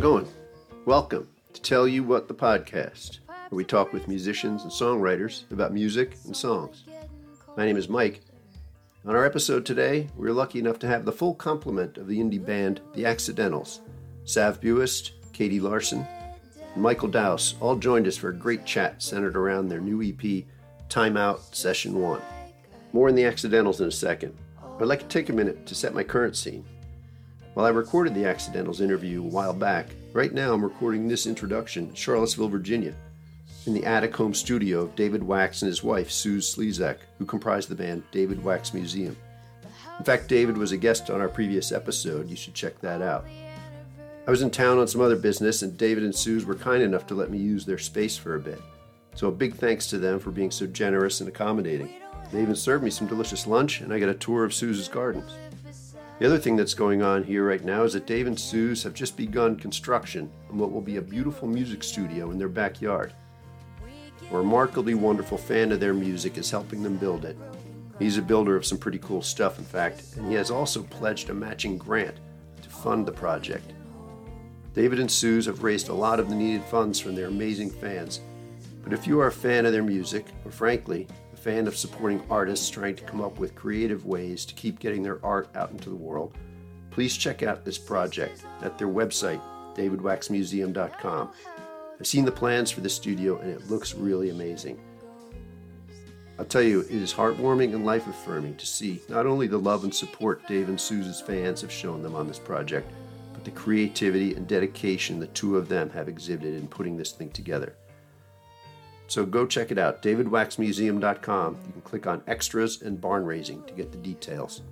it going? Welcome to Tell You What the podcast, where we talk with musicians and songwriters about music and songs. My name is Mike. On our episode today, we're lucky enough to have the full complement of the indie band The Accidentals. Sav Buist, Katie Larson, and Michael Dause all joined us for a great chat centered around their new EP, Time Out Session 1. More in The Accidentals in a second. I'd like to take a minute to set my current scene. While I recorded the Accidentals interview a while back, right now I'm recording this introduction in Charlottesville, Virginia, in the attic home studio of David Wax and his wife, Suze Slezak, who comprised the band David Wax Museum. In fact, David was a guest on our previous episode. You should check that out. I was in town on some other business, and David and Suze were kind enough to let me use their space for a bit. So, a big thanks to them for being so generous and accommodating. They even served me some delicious lunch, and I got a tour of Suze's gardens. The other thing that's going on here right now is that Dave and Suze have just begun construction on what will be a beautiful music studio in their backyard. A remarkably wonderful fan of their music is helping them build it. He's a builder of some pretty cool stuff, in fact, and he has also pledged a matching grant to fund the project. David and Suze have raised a lot of the needed funds from their amazing fans. But if you are a fan of their music, or frankly, fan of supporting artists trying to come up with creative ways to keep getting their art out into the world, please check out this project at their website, davidwaxmuseum.com. I've seen the plans for the studio and it looks really amazing. I'll tell you, it is heartwarming and life affirming to see not only the love and support Dave and Suze's fans have shown them on this project, but the creativity and dedication the two of them have exhibited in putting this thing together. So go check it out, davidwaxmuseum.com. You can click on extras and barn raising to get the details.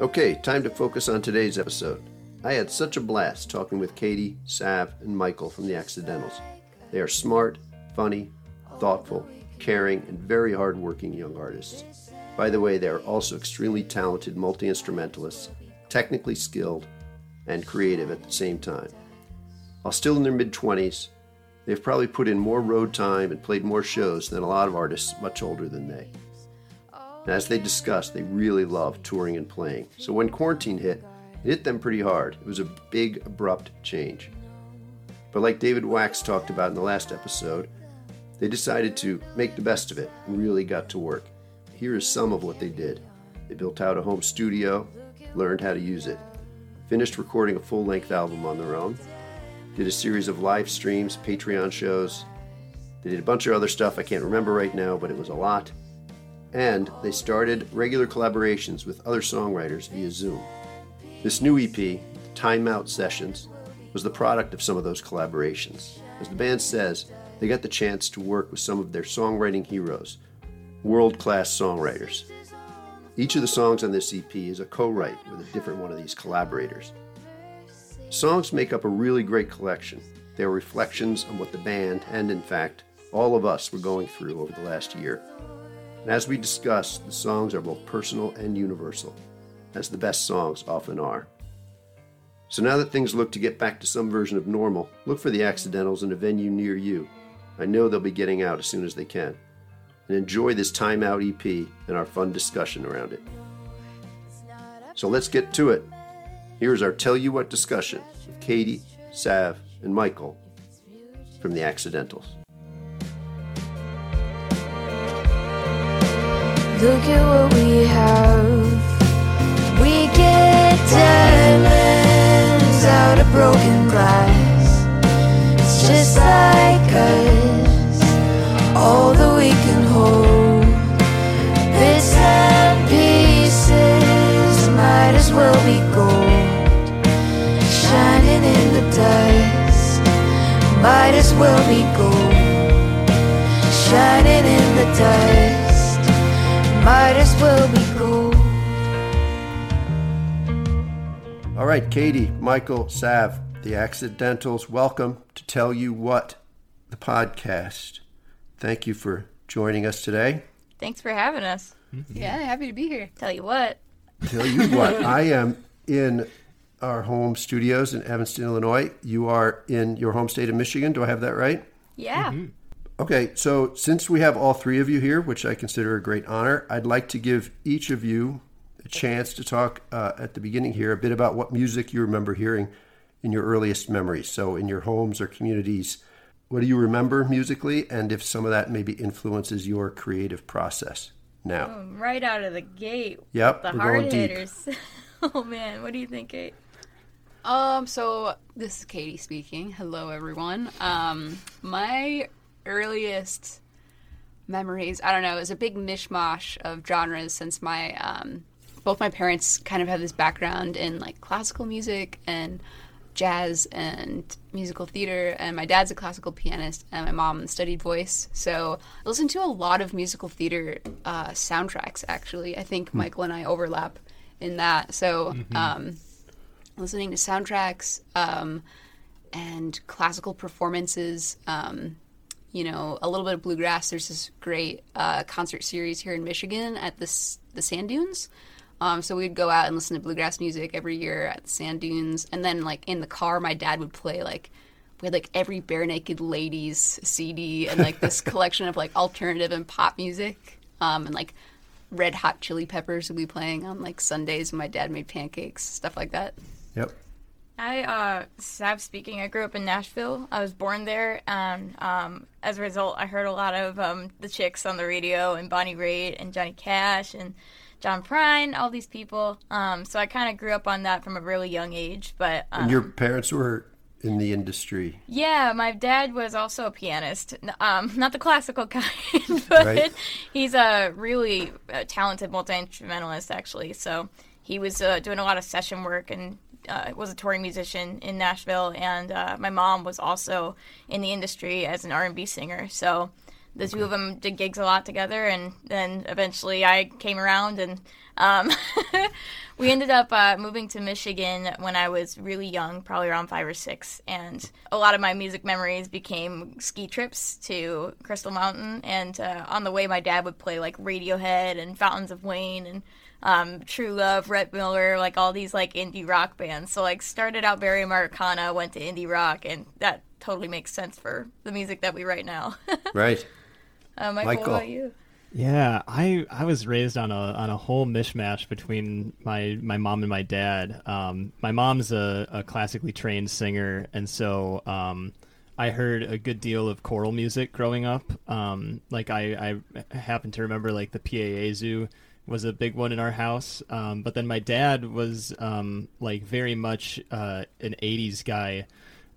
Okay, time to focus on today's episode. I had such a blast talking with Katie, Sav, and Michael from the Accidentals. They are smart, funny, thoughtful, caring, and very hardworking young artists. By the way, they are also extremely talented multi instrumentalists, technically skilled, and creative at the same time. While still in their mid 20s, they've probably put in more road time and played more shows than a lot of artists much older than they. And as they discussed, they really love touring and playing. So when quarantine hit, it hit them pretty hard. It was a big, abrupt change. But like David Wax talked about in the last episode, they decided to make the best of it and really got to work. Here is some of what they did. They built out a home studio, learned how to use it, finished recording a full length album on their own, did a series of live streams, Patreon shows. They did a bunch of other stuff I can't remember right now, but it was a lot. And they started regular collaborations with other songwriters via Zoom. This new EP, Timeout Sessions, was the product of some of those collaborations. As the band says, they got the chance to work with some of their songwriting heroes, world class songwriters. Each of the songs on this EP is a co write with a different one of these collaborators. Songs make up a really great collection. They are reflections on what the band, and in fact, all of us were going through over the last year. And as we discussed, the songs are both personal and universal, as the best songs often are. So now that things look to get back to some version of normal, look for the Accidentals in a venue near you. I know they'll be getting out as soon as they can. And enjoy this Time Out EP and our fun discussion around it. So let's get to it. Here's our Tell You What discussion with Katie, Sav, and Michael from the Accidentals. Look at what we have. We get diamonds out of broken glass. Might as well be gold. Shining in the dust, might as well be gold. All right, Katie, Michael, Sav, the Accidentals, welcome to Tell You What, the podcast. Thank you for joining us today. Thanks for having us. Yeah, happy to be here. Tell you what, Tell you what, I am in our home studios in Evanston, Illinois. You are in your home state of Michigan. Do I have that right? yeah, Okay, so since we have all three of you here, which I consider a great honor, I'd like to give each of you a chance to talk uh, at the beginning here a bit about what music you remember hearing in your earliest memories. So, in your homes or communities, what do you remember musically, and if some of that maybe influences your creative process now? Oh, right out of the gate. Yep, The we're hard going deep. hitters. oh man, what do you think, Kate? Um, so this is Katie speaking. Hello, everyone. Um, my earliest memories, I don't know, is a big mishmash of genres since my um, both my parents kind of have this background in like classical music and jazz and musical theater and my dad's a classical pianist and my mom studied voice. So i listened to a lot of musical theater uh, soundtracks actually. I think michael and i overlap in that. So um, listening to soundtracks um, and classical performances. Um, you know, a little bit of bluegrass. There's this great uh, concert series here in Michigan at this the Sand Dunes. Um, so we'd go out and listen to bluegrass music every year at the Sand Dunes, and then like in the car, my dad would play like we had like every Barenaked Ladies CD and like this collection of like alternative and pop music, um, and like Red Hot Chili Peppers would be playing on like Sundays when my dad made pancakes, stuff like that. Yep. I, uh, Sav speaking, I grew up in Nashville. I was born there, and um, as a result, I heard a lot of um, the chicks on the radio, and Bonnie Raitt, and Johnny Cash, and John Prine, all these people. Um, so I kind of grew up on that from a really young age. But um, And your parents were in the industry. Yeah, my dad was also a pianist. Um, not the classical kind, but Right. he's a really uh, talented multi instrumentalist, actually. So he was uh, doing a lot of session work and uh, was a touring musician in Nashville. And uh, my mom was also in the industry as an R and B singer. So the two of them did gigs a lot together, and then eventually I came around and. Um, we ended up uh, moving to Michigan when I was really young, probably around five or six, and a lot of my music memories became ski trips to Crystal Mountain. And uh, on the way, my dad would play like Radiohead and Fountains of Wayne and um, True Love, Rhett Miller, like all these like indie rock bands. So like started out very Americana, went to indie rock, and that totally makes sense for the music that we write now. Right. uh, Michael, Michael. what about you? Yeah, I I was raised on a on a whole mishmash between my my mom and my dad. Um, my mom's a, a classically trained singer, and so um, I heard a good deal of choral music growing up. Um, like I, I happen to remember like the PAA Zoo was a big one in our house. Um, but then my dad was um, like very much uh, an '80s guy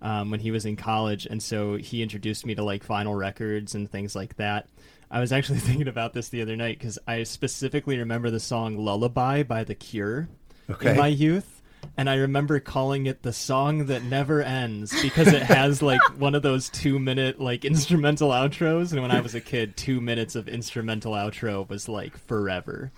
um, when he was in college, and so he introduced me to like vinyl records and things like that. I was actually thinking about this the other night because I specifically remember the song "Lullaby" by The Cure Okay. in my youth, and I remember calling it the song that never ends because it has like one of those two-minute like instrumental outros, and when I was a kid, two minutes of instrumental outro was like forever.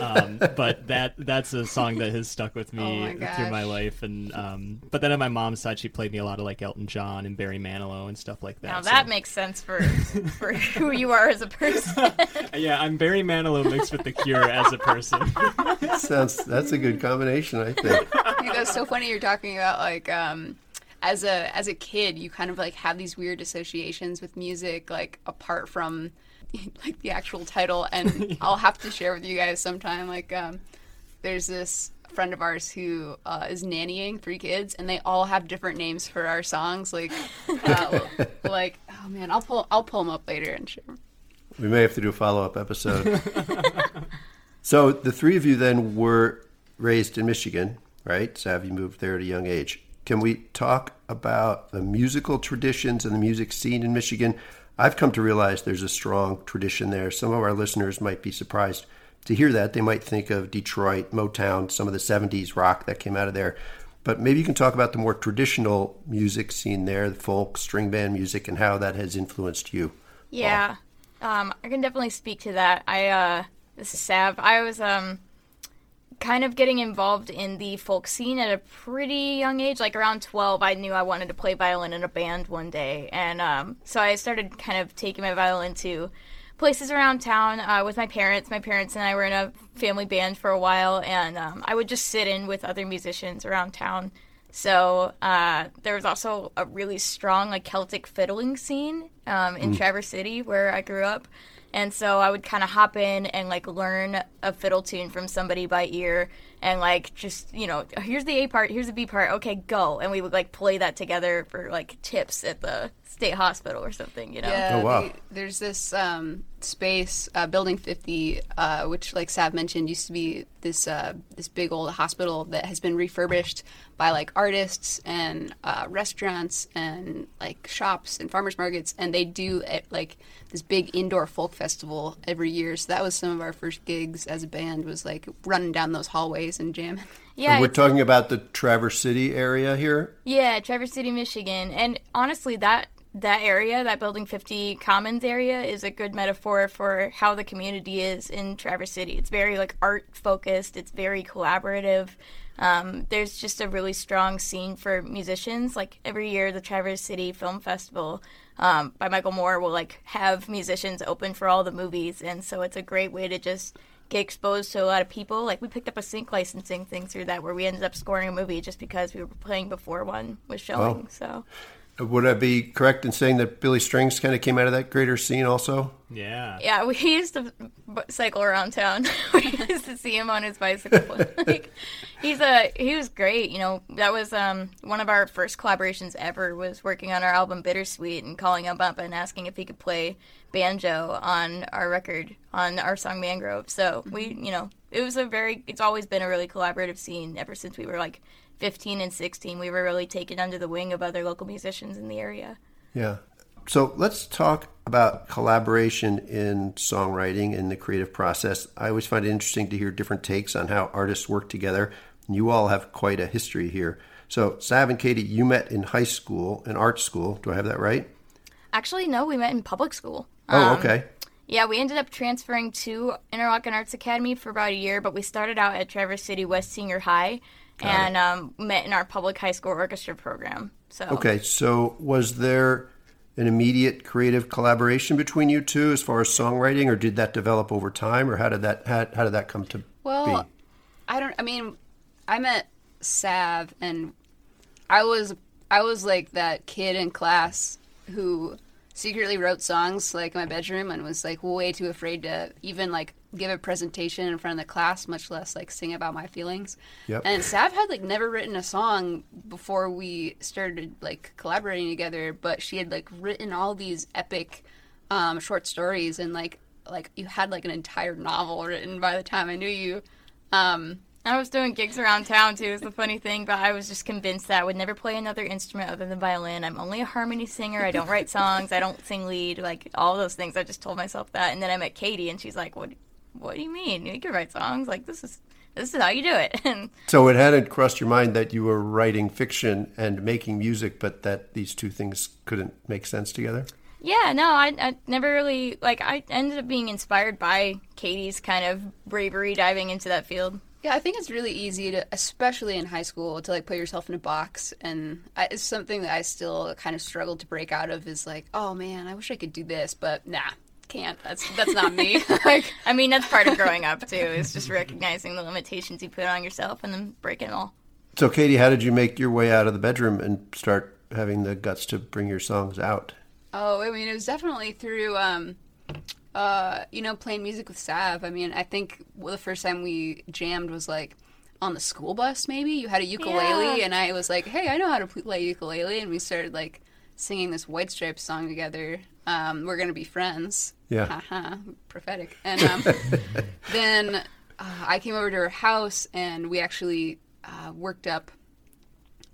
Um, but that that's a song that has stuck with Oh me my through my life, and um, but then on my mom's side, she played me a lot of like Elton John and Barry Manilow and stuff like that. Now so- that makes sense for for who you are as a person. yeah, I'm Barry Manilow mixed with The Cure as a person. Sounds that's a good combination, I think. I think that's so funny you're talking about like um as a as a kid you kind of like have these weird associations with music like apart from like the actual title and I'll have to share with you guys sometime like um there's this friend of ours who uh, is nannying three kids and they all have different names for our songs like uh, like oh man I'll pull I'll pull them up later and share 'em. We may have to do a follow up episode. so the three of you then were raised in Michigan, right? So have you moved there at a young age? Can we talk about the musical traditions and the music scene in Michigan? I've come to realize there's a strong tradition there. Some of our listeners might be surprised to hear that. They might think of Detroit, Motown, some of the 70s rock that came out of there. But maybe you can talk about the more traditional music scene there, the folk, string band music, and how that has influenced you. Yeah, um, I can definitely speak to that. I uh, this is Sav. I was um, kind of getting involved in the folk scene at a pretty young age. Like around twelve, I knew I wanted to play violin in a band one day, and um, so I started kind of taking my violin to places around town uh, with my parents. My parents and I were in a family band for a while, and um, I would just sit in with other musicians around town So uh, there was also a really strong like Celtic fiddling scene um, in Traverse City where I grew up, and so I would kind of hop in and like learn a fiddle tune from somebody by ear, and like just you know here's the A part, here's the B part, okay go, and we would like play that together for like tips at the state hospital or something, you know. Yeah, Oh, wow. they- there's this um, space, uh, Building 50, uh, which, like Sav mentioned, used to be this uh, this big old hospital that has been refurbished by like artists and uh, restaurants and like shops and farmers markets, and they do like this big indoor folk festival every year. So that was some of our first gigs as a band was like running down those hallways and jamming. Yeah, We're talking about the Traverse City area here. Yeah, Traverse City, Michigan. And honestly, that that area, that Building 50 Commons area, is a good metaphor for how the community is in Traverse City. It's very like art focused. It's very collaborative. Um, there's just a really strong scene for musicians. Like every year, the Traverse City Film Festival um, by Michael Moore will like have musicians open for all the movies, and so it's a great way to just get exposed to a lot of people. Like we picked up a sync licensing thing through that, where we ended up scoring a movie just because we were playing before one was showing. Oh. So Would I be correct in saying that Billy Strings kind of came out of that greater scene also? Yeah. yeah, we used to cycle around town. we used to see him on his bicycle. like, he's a he was great. You know, that was um one of our first collaborations ever. Was working on our album Bittersweet and calling him up and asking if he could play banjo on our record on our song Mangrove. So we, you know, it was a very. It's always been a really collaborative scene ever since we were like 15 and 16. We were really taken under the wing of other local musicians in the area. Yeah. So let's talk about collaboration in songwriting and the creative process. I always find it interesting to hear different takes on how artists work together. You all have quite a history here. So, Sav and Katie, you met in high school, in art school. Do I have that right? Actually, no, we met in public school. Oh, Um, okay. Yeah, we ended up transferring to Interlochen Arts Academy for about a year, but we started out at Traverse City West Senior High and um, met in our public high school orchestra program. So Okay. So, was there an immediate creative collaboration between you two as far as songwriting, or did that develop over time, or how did that how, how did that come to Well, be? I don't. I mean, I met Sav, and I was I was like that kid in class who secretly wrote songs like in my bedroom and was like way too afraid to even like give a presentation in front of the class, much less like sing about my feelings. Yep. And Sav had like never written a song before we started like collaborating together, but she had like written all these epic um, short stories and like like you had like an entire novel written by the time I knew you. Um, I was doing gigs around town too. Is the funny thing, but I was just convinced that I would never play another instrument other than violin. I'm only a harmony singer. I don't write songs. I don't sing lead. Like all those things. I just told myself that, and then I met Katie, and she's like, "What? What do you mean? You can write songs? Like this is this is how you do it." And So it hadn't crossed your mind that you were writing fiction and making music, but that these two things couldn't make sense together? Yeah, no, I, I never really like. I ended up being inspired by Katie's kind of bravery diving into that field. Yeah, I think it's really easy to, especially in high school, to like put yourself in a box, and I, it's something that I still kind of struggle to break out of. Is like, oh man, I wish I could do this, but nah, can't. That's that's not me. like, I mean, that's part of growing up too. Is just recognizing the limitations you put on yourself and then breaking them all. So, Katie, how did you make your way out of the bedroom and start having the guts to bring your songs out? oh, I mean, it was definitely through, um, uh, you know, playing music with Sav. I mean, I think well, the first time we jammed was like on the school bus. Maybe you had a ukulele, Yeah. and I was like, hey, I know how to play ukulele, and we started like singing this White Stripes song together. Um, we're gonna be friends. Yeah. Haha, prophetic. And um, then uh, I came over to her house, and we actually uh, worked up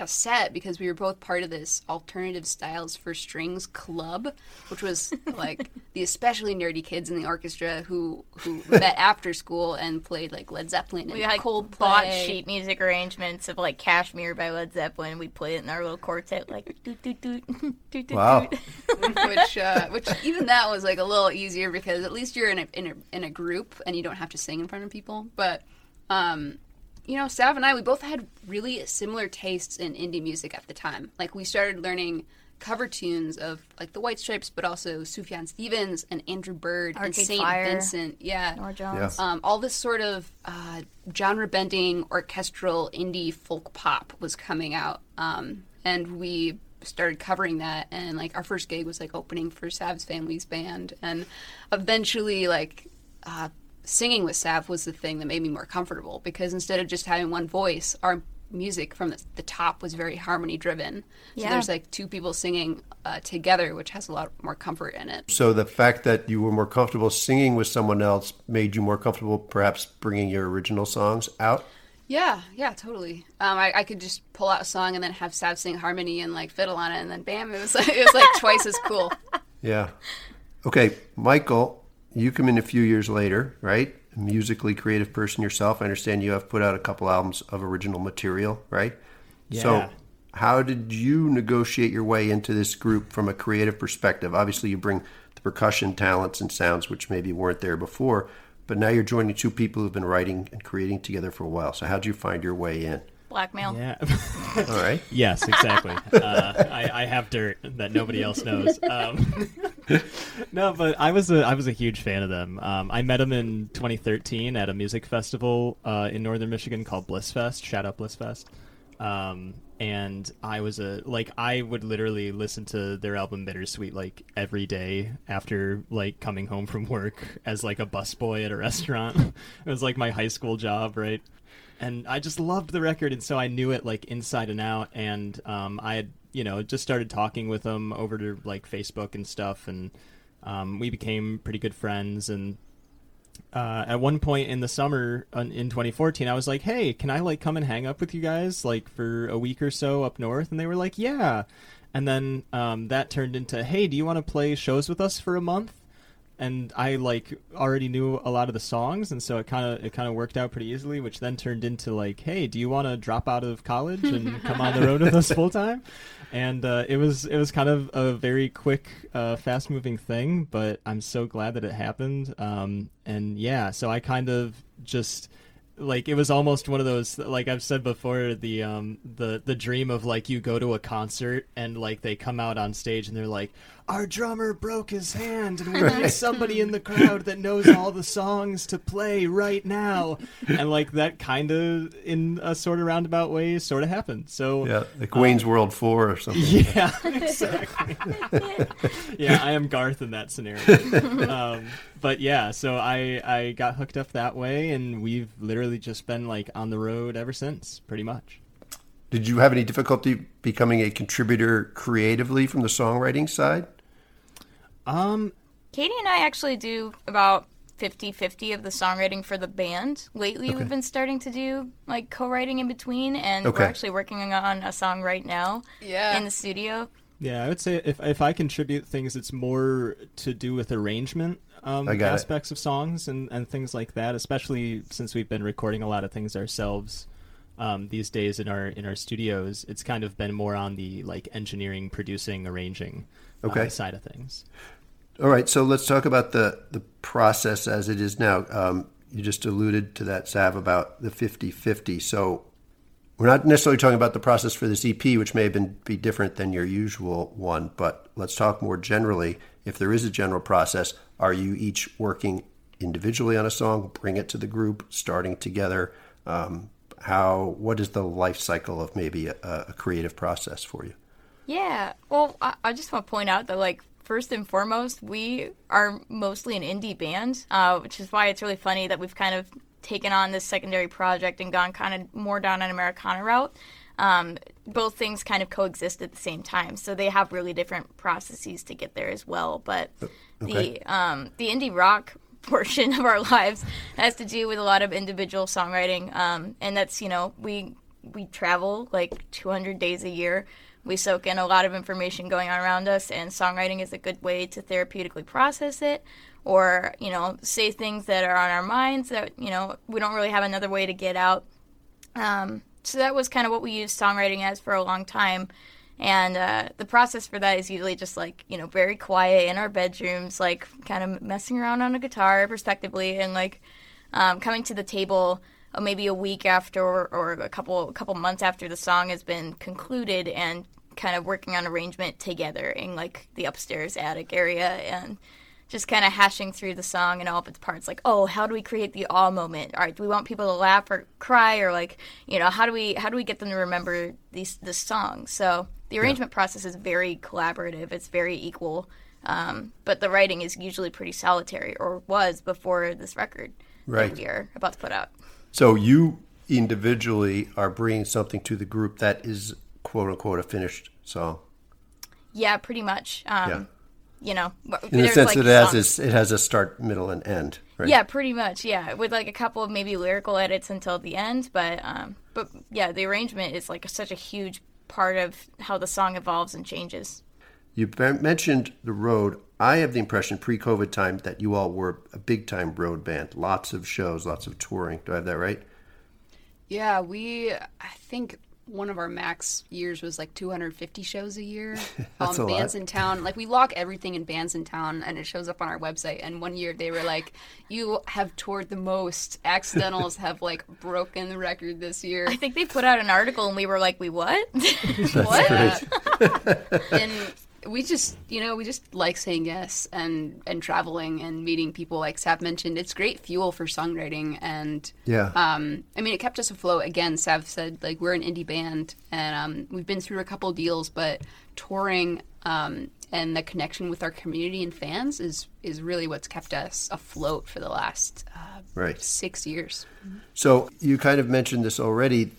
a set because we were both part of this alternative styles for strings club, which was like the especially nerdy kids in the orchestra who who met after school and played like Led Zeppelin and We had Coldplay. bought sheet music arrangements of like Kashmir by Led Zeppelin. We played it in our little quartet, like doot doot doot doot doot. Wow. doot. which uh, which even that was like a little easier because at least you're in a in a in a group and you don't have to sing in front of people. But um, you know, Sav and I we both had really similar tastes in indie music at the time. Like we started learning cover tunes of like the White Stripes, but also Sufjan Stevens and Andrew Bird and Saint Fire. Vincent. Yeah, Norah Jones. Yeah. um, all this sort of uh, genre bending orchestral indie folk pop was coming out um, and we started covering that and like our first gig was like opening for sav's family's band and eventually like uh, singing with sav was the thing that made me more comfortable because instead of just having one voice our music from the, the top was very harmony driven so Yeah. there's like two people singing uh, together which has a lot more comfort in it So the fact that you were more comfortable singing with someone else made you more comfortable perhaps bringing your original songs out? Yeah, yeah, totally. Um, I, I could just pull out a song and then have Sav sing harmony and like fiddle on it, and then bam, it was like, it was like twice as cool. Yeah. Okay, Michael, you come in a few years later, right? A musically creative person yourself. I understand you have put out a couple albums of original material, right? Yeah. So, how did you negotiate your way into this group from a creative perspective? Obviously, you bring the percussion talents and sounds which maybe weren't there before, but now you're joining two people who've been writing and creating together for a while. So, how'd you find your way in? Blackmail. Yeah. All right. yes, exactly. Uh, I, I have dirt that nobody else knows. Um, no, but I was a I was a huge fan of them. Um, I met them in 2013 at a music festival uh, in northern Michigan called Blissfest. Shout out Blissfest. Um, and I was a like I would literally listen to their album Bittersweet like every day after like coming home from work as like a busboy at a restaurant. it was like my high school job, right? and I just loved the record, and so I knew it like inside and out. And um, I had, you know, just started talking with him over to like Facebook and stuff, and um, we became pretty good friends. And uh, at one point in the summer in 2014, I was like, "Hey, can I like come and hang up with you guys like for a week or so up north?" And they were like, "Yeah." And then um, that turned into, "Hey, do you want to play shows with us for a month?" And I like already knew a lot of the songs, and so it kind of it kind of worked out pretty easily. Which then turned into like, hey, do you want to drop out of college and come on the road with us full time? And uh, it was it was kind of a very quick, uh, fast moving thing, but I'm so glad that it happened. Um, and yeah, so I kind of just like it was almost one of those like I've said before the um the the dream of like you go to a concert and like they come out on stage and they're like our drummer broke his hand and we need somebody in the crowd that knows all the songs to play right now and like that kind of in a sort of roundabout way sort of happened so Yeah, like Wayne's World 4 or something. yeah, exactly. yeah, I am Garth in that scenario. Um, but yeah, so I I got hooked up that way, and we've literally just been like on the road ever since, pretty much. Did you have any difficulty becoming a contributor creatively from the songwriting side? Um, Katie and I actually do about 50-50 of the songwriting for the band. Lately, we've been starting to do like co-writing in between, and Okay. we're actually working on a song right now Yeah. in the studio. yeah, I would say if if I contribute things, it's more to do with arrangement um, I got it. aspects of songs and and things like that. Especially since we've been recording a lot of things ourselves. Um, these days in our in our studios, it's kind of been more on the like engineering, producing, arranging uh, side of things. All right, so let's talk about the, the process as it is now. Um, you just alluded to that, Sav, about the 50 50. So we're not necessarily talking about the process for this EP, which may have been be different than your usual one, but let's talk more generally. If there is a general process, are you each working individually on a song, bring it to the group, starting together? Um, how? What is the life cycle of maybe a, a creative process for you? Yeah. Well, I, I just want to point out that, like, first and foremost, we are mostly an indie band, uh, which is why it's really funny that we've kind of taken on this secondary project and gone kind of more down an Americana route. Um, both things kind of coexist at the same time, so they have really different processes to get there as well. But Okay. the um, the indie rock portion of our lives has to do with a lot of individual songwriting, um, and that's you know we we travel like 200 days a year. We soak in a lot of information going on around us, and songwriting is a good way to therapeutically process it, or you know say things that are on our minds that you know we don't really have another way to get out. Um, so that was kind of what we used songwriting as for a long time. And uh, the process for that is usually just like, you know, very quiet in our bedrooms, like kind of messing around on a guitar, respectively, and like um, coming to the table uh, maybe a week after or, or a couple a couple months after the song has been concluded and kind of working on arrangement together in like the upstairs attic area and just kind of hashing through the song and all of its parts like oh how do we create the awe moment all right do we want people to laugh or cry or like you know how do we how do we get them to remember these this song so the arrangement process is very collaborative it's very equal um, but the writing is usually pretty solitary or was before this record Right. that are about to put out So you individually are bringing something to the group that is quote unquote a finished song. yeah pretty much um, Yeah. You know In the sense like, that it has songs- this, it has a start, middle, and end. Right? Yeah, pretty much. Yeah, with like a couple of maybe lyrical edits until the end, but um, but yeah, the arrangement is like such a huge part of how the song evolves and changes. You mentioned the road. I have the impression pre-COVID time that you all were a big-time road band. Lots of shows, lots of touring. Do I have that right? Yeah, we. I think one of our max years was like 250 shows a year. That's um, a lot. Bandsintown. Like we lock everything in Bandsintown, and it shows up on our website. And one year they were like, "You have toured the most. Accidentals have like broken the record this year." I think they put out an article and we were like, "We what?" what? and we just, you know, we just like saying yes and and traveling and meeting people. Like Sav mentioned, it's great fuel for songwriting and Yeah. um, I mean, it kept us afloat. Again, Sav said, like, we're an indie band, and um, we've been through a couple deals, but touring um, and the connection with our community and fans is is really what's kept us afloat for the last uh, Right. six years. So you kind of mentioned this already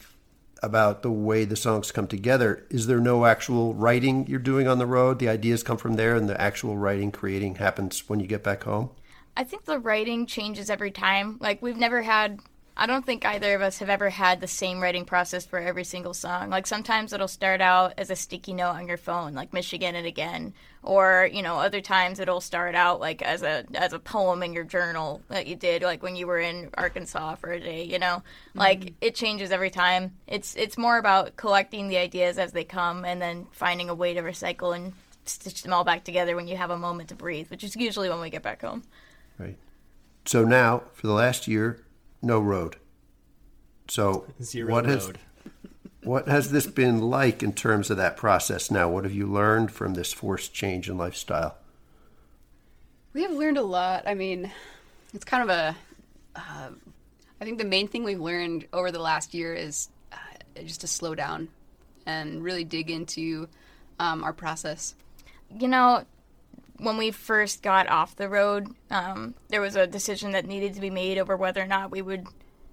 about the way the songs come together. Is there no actual writing you're doing on the road? The ideas come from there, and the actual writing, creating happens when you get back home. I think the writing changes every time. Like we've never had I don't think either of us have ever had the same writing process for every single song. Like sometimes it'll start out as a sticky note on your phone, like Michigan and again, or you know, other times it'll start out like as a as a poem in your journal that you did like when you were in Arkansas for a day, you know. Mm-hmm. Like it changes every time. It's it's more about collecting the ideas as they come and then finding a way to recycle and stitch them all back together when you have a moment to breathe, which is usually when we get back home. Right. So now, for the last year, no road. So Zero what road. has what has this been like in terms of that process? Now, what have you learned from this forced change in lifestyle? We have learned a lot. I mean, it's kind of a. Uh, I think the main thing we've learned over the last year is uh, just to slow down and really dig into um, our process. you know, when we first got off the road, um, there was a decision that needed to be made over whether or not we would,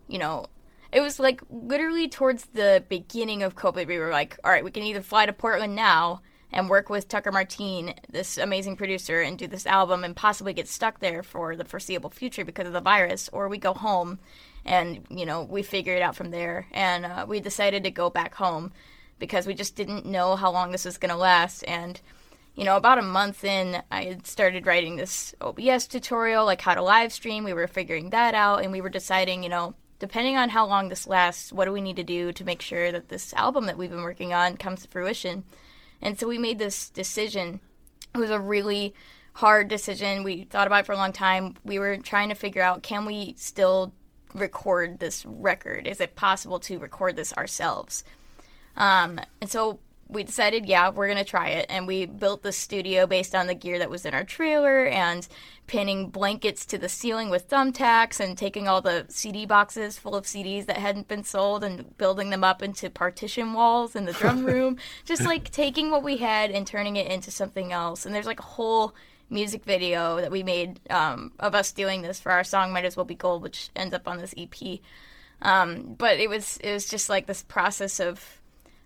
you know, it was like literally towards the beginning of COVID, we were like, all right, we can either fly to Portland now and work with Tucker Martine, this amazing producer, and do this album and possibly get stuck there for the foreseeable future because of the virus, or we go home and, you know, we figure it out from there. And uh, we decided to go back home because we just didn't know how long this was going to last. And, you know, about a month in, I had started writing this OBS tutorial, like how to live stream. We were figuring that out, and we were deciding, you know, depending on how long this lasts, what do we need to do to make sure that this album that we've been working on comes to fruition? And so we made this decision. It was a really hard decision. We thought about it for a long time. We were trying to figure out can we still record this record? Is it possible to record this ourselves? Um, and so we decided, yeah, we're going to try it. And we built the studio based on the gear that was in our trailer and pinning blankets to the ceiling with thumbtacks and taking all the CD boxes full of CDs that hadn't been sold and building them up into partition walls in the drum room. Just like taking what we had and turning it into something else. And there's like a whole music video that we made um, of us doing this for our song Might As Well Be Gold, which ends up on this EP. Um, but it was it was just like this process of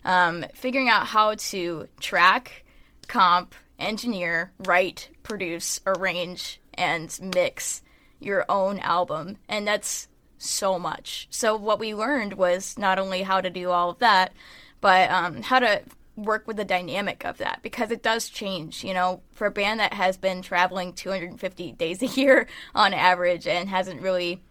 um, figuring out how to track, comp, engineer, write, produce, arrange, and mix your own album. And that's so much. So, what we learned was not only how to do all of that, but um, how to work with the dynamic of that because it does change. You know, for a band that has been traveling 250 days a year on average and hasn't really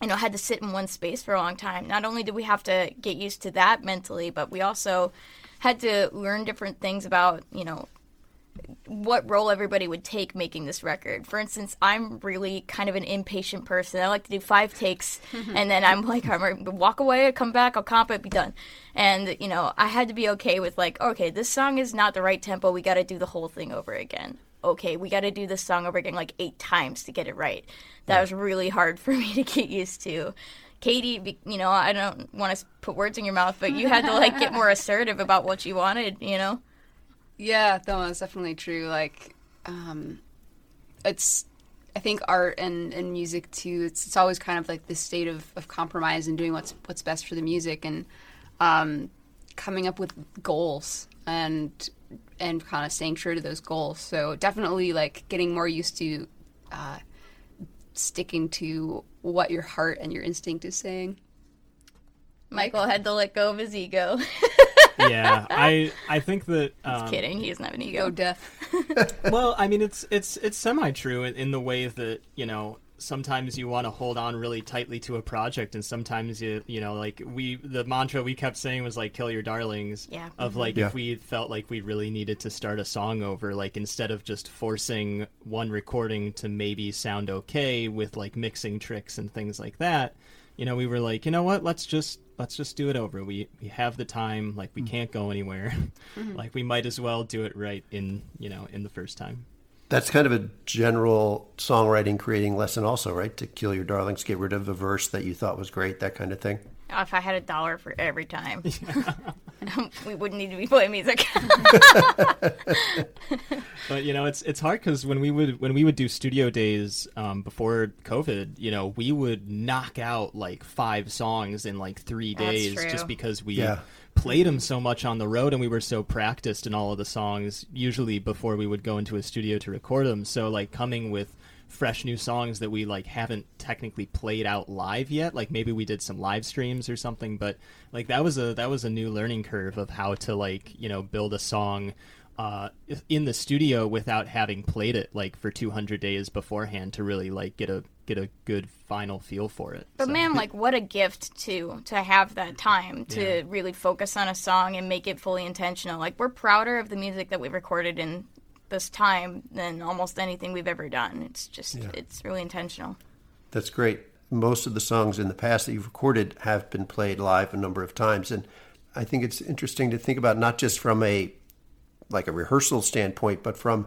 you know, had to sit in one space for a long time. Not only did we have to get used to that mentally, but we also had to learn different things about, you know, what role everybody would take making this record. For instance, I'm really kind of an impatient person. I like to do five takes, and then I'm like, I'm gonna walk away, come back, I'll comp it, be done. And you know, I had to be okay with like, okay, this song is not the right tempo. We got to do the whole thing over again. Okay, we got to do this song over again like eight times to get it right. That was really hard for me to get used to. Katie, you know, I don't want to put words in your mouth, but you had to like get more assertive about what you wanted, you know. Yeah, no, that's definitely true. Like, um, it's, I think art and, and music too. It's it's always kind of like this state of, of compromise and doing what's what's best for the music and um, coming up with goals and and kind of staying true to those goals. So definitely like getting more used to uh, sticking to what your heart and your instinct is saying. Michael had to let go of his ego. yeah, I I think that um, Kidding, he doesn't have an ego. deaf. well, I mean, it's it's it's semi true in, in the way that you know sometimes you want to hold on really tightly to a project, and sometimes you you know like we the mantra we kept saying was like "kill your darlings." Yeah. Of mm-hmm. like Yeah. if we felt like we really needed to start a song over, like instead of just forcing one recording to maybe sound okay with like mixing tricks and things like that, you know, we were like, you know what, let's just let's just do it over. We we have the time, like we mm. can't go anywhere, mm-hmm. like we might as well do it right in you know in the first time. That's kind of a general songwriting creating lesson, also, right? To kill your darlings, get rid of a verse that you thought was great, that kind of thing. If I had a dollar for every time, we wouldn't need to be playing music. But you know, it's it's hard because when we would when we would do studio days um, before COVID, you know, we would knock out like five songs in like three That's days true. just because we Yeah. Played them so much on the road and we were so practiced in all of the songs. Usually before we would go into a studio to record them, so like coming with fresh new songs that we like haven't technically played out live yet like maybe we did some live streams or something but like that was a that was a new learning curve of how to like you know build a song uh, in the studio without having played it like for 200 days beforehand to really like get a get a good final feel for it. But So- man, like what a gift to to have that time to Yeah. really focus on a song and make it fully intentional. Like we're prouder of the music that we've recorded in this time than almost anything we've ever done. It's just it's really intentional. That's great. Most of the songs in the past that you've recorded have been played live a number of times, and I think it's interesting to think about not just from a like a rehearsal standpoint, but from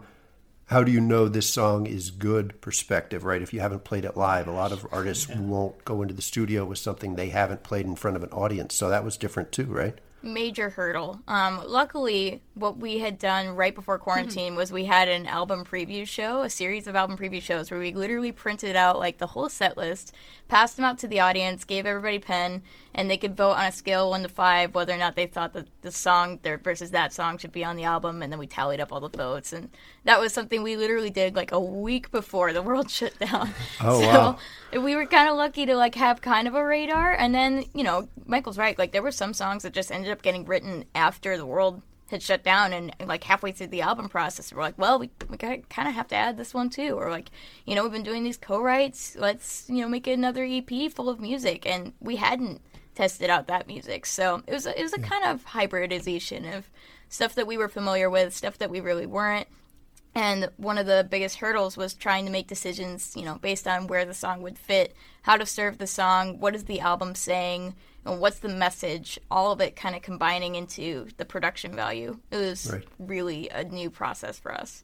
how do you know this song is good perspective, right? If you haven't played it live, a lot of artists won't go into the studio with something they haven't played in front of an audience. So that was different too, right? major hurdle. Um, luckily, what we had done right before quarantine was we had an album preview show, a series of album preview shows where we literally printed out like the whole set list, passed them out to the audience, gave everybody a pen, and they could vote on a scale one to five whether or not they thought that the song there versus that song should be on the album, and then we tallied up all the votes, and that was something we literally did like a week before the world shut down. Oh, so, wow. we were kind of lucky to like have kind of a radar and then you know michael's right like there were some songs that just ended up getting written after the world had shut down and, like halfway through the album process we're like well we, we kind of have to add this one too. Or like you know we've been doing these co-writes. Let's you know make another ep full of music. And we hadn't tested out that music. So it was a, it was a kind of hybridization of stuff that we were familiar with stuff that we really weren't. And one of the biggest hurdles was trying to make decisions, you know, based on where the song would fit, how to serve the song, what is the album saying, and what's the message, all of it kind of combining into the production value. It was Right. really a new process for us.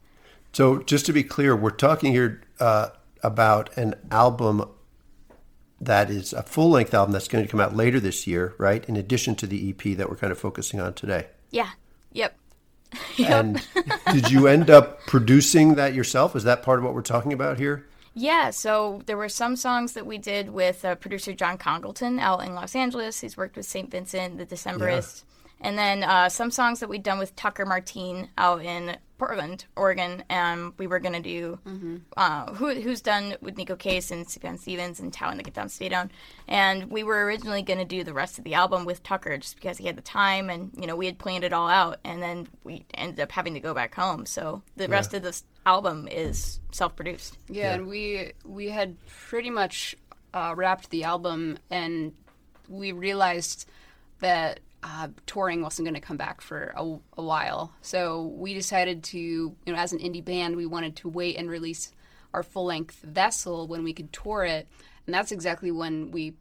So, just to be clear, we're talking here uh, about an album that is a full length album that's going to come out later this year, right? In addition to the EP that we're kind of focusing on today. Yeah. Yep. And did you end up producing that yourself? Is that part of what we're talking about here? Yeah, so there were some songs that we did with uh, producer John Congleton out in Los Angeles. He's worked with St. Vincent, The Decemberists. And then uh, some songs that we'd done with Tucker Martine out in Portland, Oregon. And we were going to do uh, who, Who's Done with Neko Case and Sufjan Stevens and Towing the Get Down, Stay Down. And we were originally going to do the rest of the album with Tucker just because he had the time and, you know, we had planned it all out. And then we ended up having to go back home. So the rest of this album is self produced. Yeah, and we we had pretty much uh, wrapped the album, and we realized that uh, touring wasn't going to come back for a, a while. So we decided to, you know, as an indie band, we wanted to wait and release our full length vessel when we could tour it. And that's exactly when we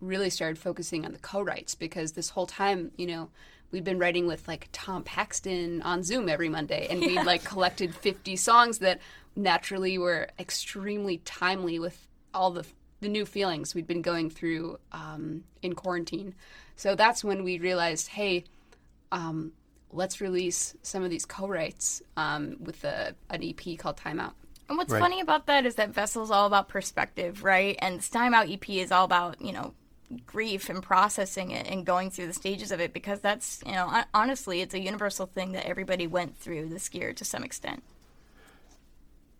really started focusing on the co writes because this whole time, you know, we'd been writing with like Tom Paxton on Zoom every Monday and we'd like collected 50 songs that naturally were extremely timely with all the the new feelings we'd been going through um, in quarantine. So that's when we realized, hey, um, let's release some of these co-writes um, with a, an EP called Timeout. And what's Right. funny about that is that Vessel's all about perspective, right? And this Time Out EP is all about, you know, grief and processing it and going through the stages of it because that's, you know, honestly, it's a universal thing that everybody went through this year to some extent.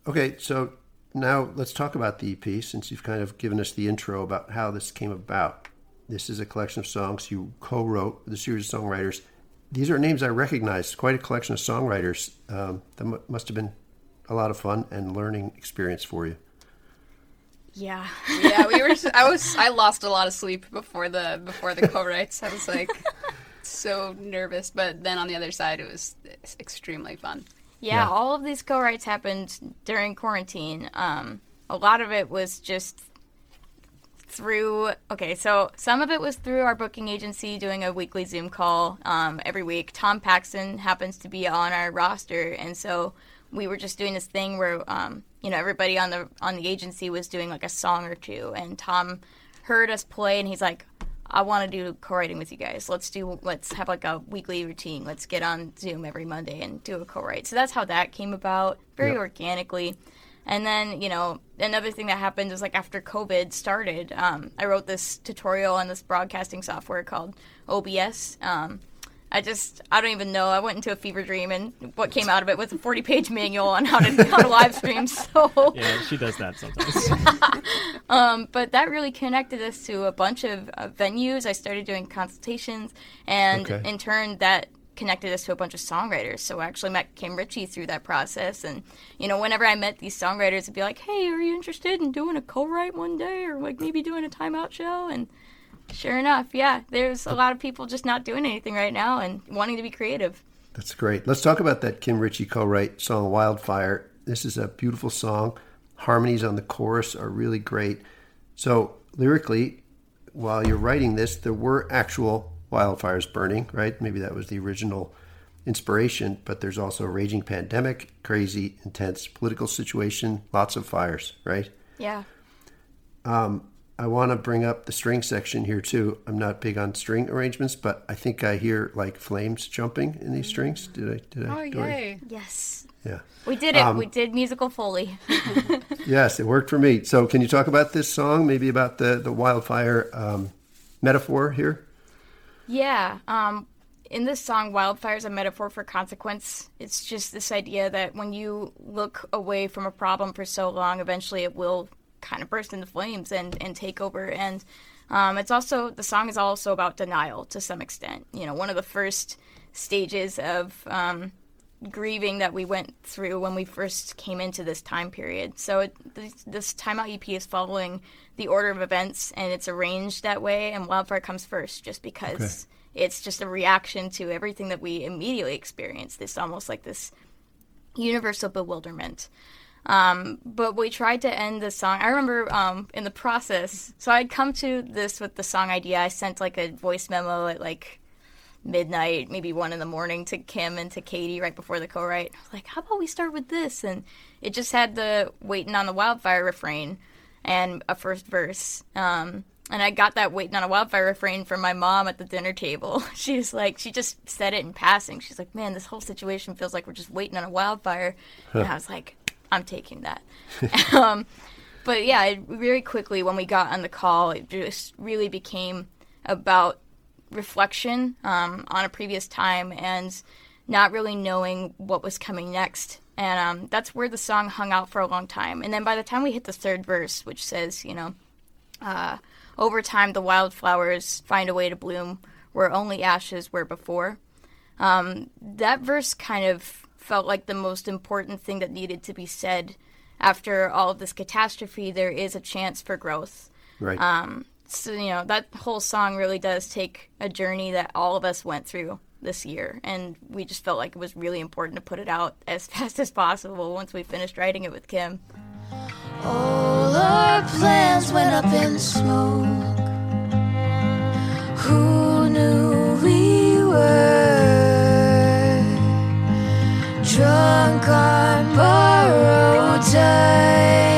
Okay, so now let's talk about the EP since you've kind of given us the intro about how this came about. This is a collection of songs you co wrote with a series of songwriters. These are names I recognize, quite a collection of songwriters. Um, that mu- must have been a lot of fun and learning experience for you. Yeah. yeah, we were. I was. I lost a lot of sleep before the before the co-writes. I was like so nervous, but then on the other side, it was extremely fun. Yeah, Yeah. all of these co-writes happened during quarantine. Um, a lot of it was just through. Okay, so some of it was through our booking agency doing a weekly Zoom call um, every week. Tom Paxton happens to be on our roster, and so we were just doing this thing where um, you know everybody on the on the agency was doing like a song or two, and Tom heard us play, and he's like. I want to do co-writing with you guys. Let's do let's have like a weekly routine. Let's get on Zoom every Monday and do a co-write. So that's how that came about, very Yep. organically. And then you know another thing that happened is like after COVID started, um, I wrote this tutorial on this broadcasting software called OBS. Um, I just I don't even know. I went into a fever dream, and what came out of it was a 40-page manual on how to how to live stream. So Yeah, she does that sometimes. but that really connected us to a bunch of uh, venues. I started doing consultations, and Okay. in turn, that connected us to a bunch of songwriters. So I actually met Kim Richey through that process. And, you know, whenever I met these songwriters, it'd be like, hey, are you interested in doing a co write one day or like maybe doing a timeout show? And sure enough, yeah, there's a lot of people just not doing anything right now and wanting to be creative. That's great. Let's talk about that Kim Richey co-write song "Wildfire." This is a beautiful song. Harmonies on the chorus are really great. So lyrically, while you're writing this, there were actual wildfires burning, right? Maybe that was the original inspiration, but there's also a raging pandemic, crazy, intense political situation, lots of fires, right? Yeah. Um, I want to bring up the string section here too. I'm not big on string arrangements, but I think I hear like flames jumping in these strings. Did I? Did I? Oh do I- Yes. Yeah. We did it. Um, we did musical Foley. Yes, it worked for me. So, can you talk about this song? Maybe about the the wildfire um, metaphor here. Yeah. Um, in this song, wildfire is a metaphor for consequence. It's just this idea that when you look away from a problem for so long, eventually it will kind of burst into flames and, and take over. And um, it's also, the song is also about denial to some extent. You know, one of the first stages of um, grieving that we went through when we first came into this time period. So it, this, this Timeout EP is following the order of events, and it's arranged that way. And Wildfire comes first, just because it's just a reaction to everything that we immediately experienced. This almost like this universal bewilderment. Um, but we tried to end the song. I remember um, in the process. So I'd come to this with the song idea. I sent like a voice memo at like midnight, maybe one in the morning to Kim and to Katie right before the co-write. I was like, how about we start with this? And it just had the waiting on the wildfire refrain and a first verse. Um, and I got that waiting on a wildfire refrain from my mom at the dinner table. She's like, she just said it in passing. She's like, man, this whole situation feels like we're just waiting on a wildfire. And I was like, I'm taking that. um, but yeah, it, very quickly when we got on the call, it just really became about reflection um, on a previous time and not really knowing what was coming next. And um, that's where the song hung out for a long time. And then by the time we hit the third verse, which says, you know, uh, over time the wildflowers find a way to bloom where only ashes were before. Um, that verse kind of felt like the most important thing that needed to be said after all of this catastrophe. There is a chance for growth. Right. Um, so, you know that whole song really does take a journey that all of us went through this year, and we just felt like it was really important to put it out as fast as possible once we finished writing it with Kim. All our plans went up in smoke. Who knew we were drunk on borrowed time,